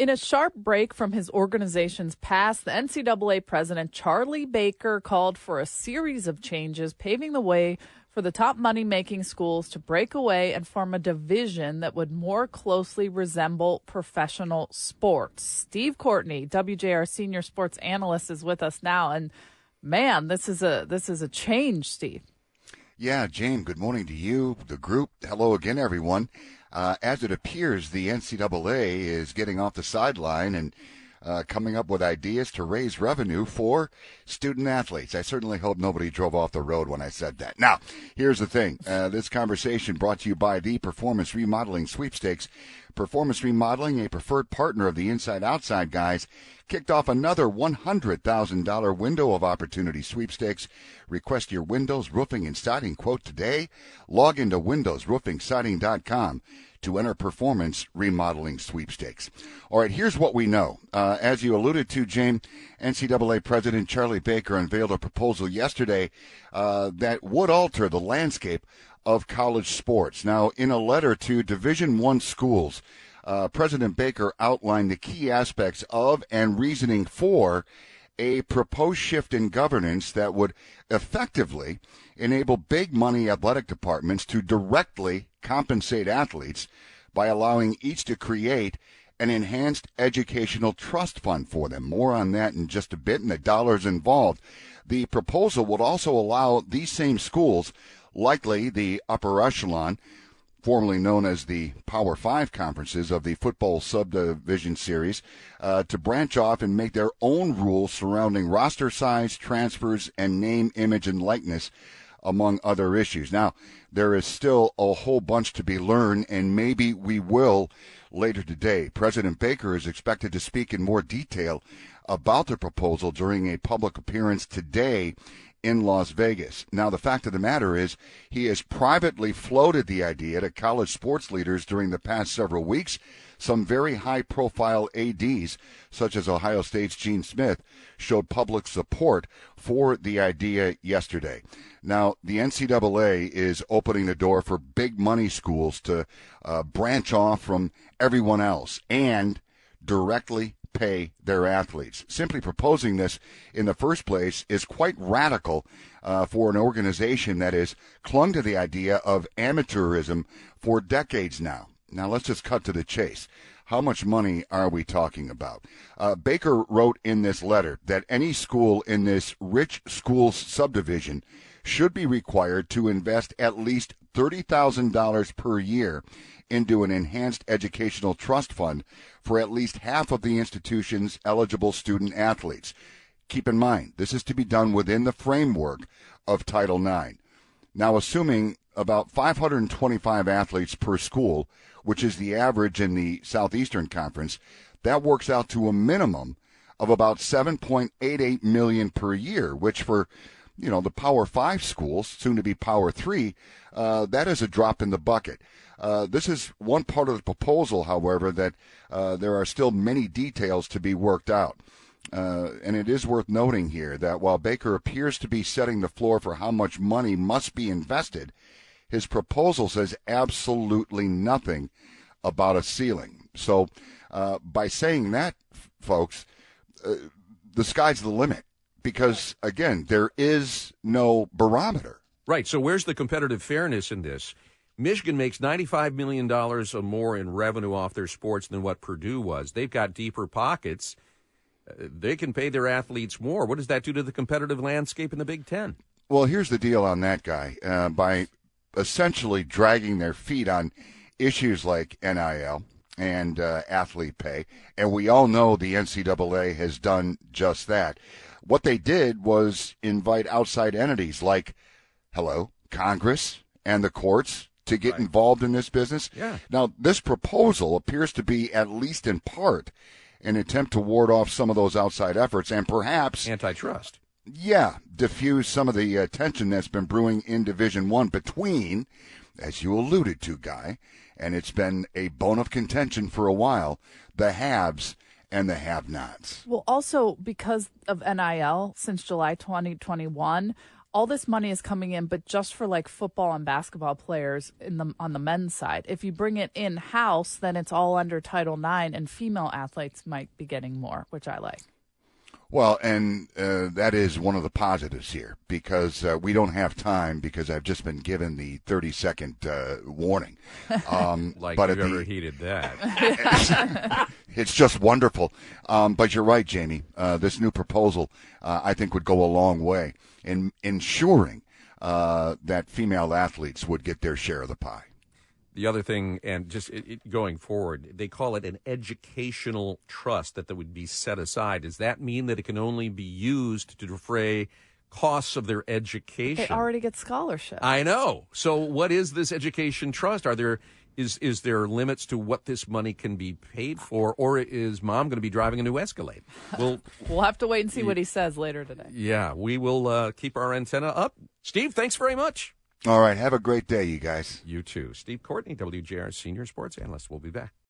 In a sharp break from his organization's past, the NCAA president Charlie Baker called for a series of changes, paving the way for the top money making schools to break away and form a division that would more closely resemble professional sports. Steve Courtney, WJR senior sports analyst, is with us now. And man, this is a this is a change, Steve. Yeah, Jane, good morning to you, the group. Hello again, everyone. Uh, as it appears, the NCAA is getting off the sideline and uh, coming up with ideas to raise revenue for student athletes. I certainly hope nobody drove off the road when I said that. Now, here's the thing uh, this conversation brought to you by the Performance Remodeling Sweepstakes. Performance Remodeling, a preferred partner of the Inside Outside guys, kicked off another $100,000 window of opportunity sweepstakes. Request your windows, roofing, and siding quote today. Log into windowsroofingsiding.com to enter performance remodeling sweepstakes. All right, here's what we know. Uh, as you alluded to, James, NCAA President Charlie Baker unveiled a proposal yesterday uh, that would alter the landscape of college sports. Now, in a letter to Division One schools, uh, President Baker outlined the key aspects of and reasoning for a proposed shift in governance that would effectively enable big money athletic departments to directly compensate athletes by allowing each to create an enhanced educational trust fund for them. More on that in just a bit and the dollars involved. The proposal would also allow these same schools, likely the upper echelon, formerly known as the Power Five conferences of the football subdivision series, uh, to branch off and make their own rules surrounding roster size, transfers, and name, image, and likeness, among other issues. Now, there is still a whole bunch to be learned, and maybe we will later today. President Baker is expected to speak in more detail about the proposal during a public appearance today in Las Vegas. Now, the fact of the matter is, he has privately floated the idea to college sports leaders during the past several weeks. Some very high profile ADs, such as Ohio State's Gene Smith, showed public support for the idea yesterday. Now, the NCAA is opening the door for big money schools to uh, branch off from everyone else and directly pay their athletes. Simply proposing this in the first place is quite radical uh, for an organization that has clung to the idea of amateurism for decades now. Now, let's just cut to the chase. How much money are we talking about? Uh, Baker wrote in this letter that any school in this rich schools subdivision should be required to invest at least $30,000 per year into an enhanced educational trust fund for at least half of the institution's eligible student athletes. Keep in mind, this is to be done within the framework of Title IX. Now, assuming about 525 athletes per school, which is the average in the Southeastern Conference, that works out to a minimum of about 7.88 million per year, which for you know the Power Five schools, soon to be Power Three, uh, that is a drop in the bucket. Uh, this is one part of the proposal, however, that uh, there are still many details to be worked out. Uh, and it is worth noting here that while Baker appears to be setting the floor for how much money must be invested, his proposal says absolutely nothing about a ceiling. So, uh, by saying that, folks, uh, the sky's the limit because, again, there is no barometer. Right. So, where's the competitive fairness in this? Michigan makes $95 million or more in revenue off their sports than what Purdue was. They've got deeper pockets. Uh, they can pay their athletes more. What does that do to the competitive landscape in the Big Ten? Well, here's the deal on that guy. Uh, by essentially dragging their feet on issues like NIL and uh, athlete pay, and we all know the NCAA has done just that. What they did was invite outside entities like, hello, Congress and the courts to get right. involved in this business. Yeah. Now, this proposal appears to be, at least in part, an attempt to ward off some of those outside efforts and perhaps antitrust. Yeah, diffuse some of the uh, tension that's been brewing in Division One between, as you alluded to, Guy, and it's been a bone of contention for a while, the haves and the have-nots. Well, also because of NIL since July 2021 all this money is coming in, but just for like football and basketball players in the on the men's side. If you bring it in house, then it's all under Title IX, and female athletes might be getting more, which I like. Well, and uh, that is one of the positives here because uh, we don't have time because I've just been given the 30 second uh, warning. Um, like but you ever the, heeded that. it's just wonderful. Um, but you're right, Jamie. Uh, this new proposal, uh, I think, would go a long way in ensuring uh, that female athletes would get their share of the pie the other thing, and just it, it, going forward, they call it an educational trust that, that would be set aside. Does that mean that it can only be used to defray costs of their education? They already get scholarships. I know. So, what is this education trust? Are there is is there limits to what this money can be paid for, or is mom going to be driving a new Escalade? We'll we'll have to wait and see what he says later today. Yeah, we will uh, keep our antenna up. Steve, thanks very much. All right. Have a great day, you guys. You too. Steve Courtney, WJR Senior Sports Analyst. We'll be back.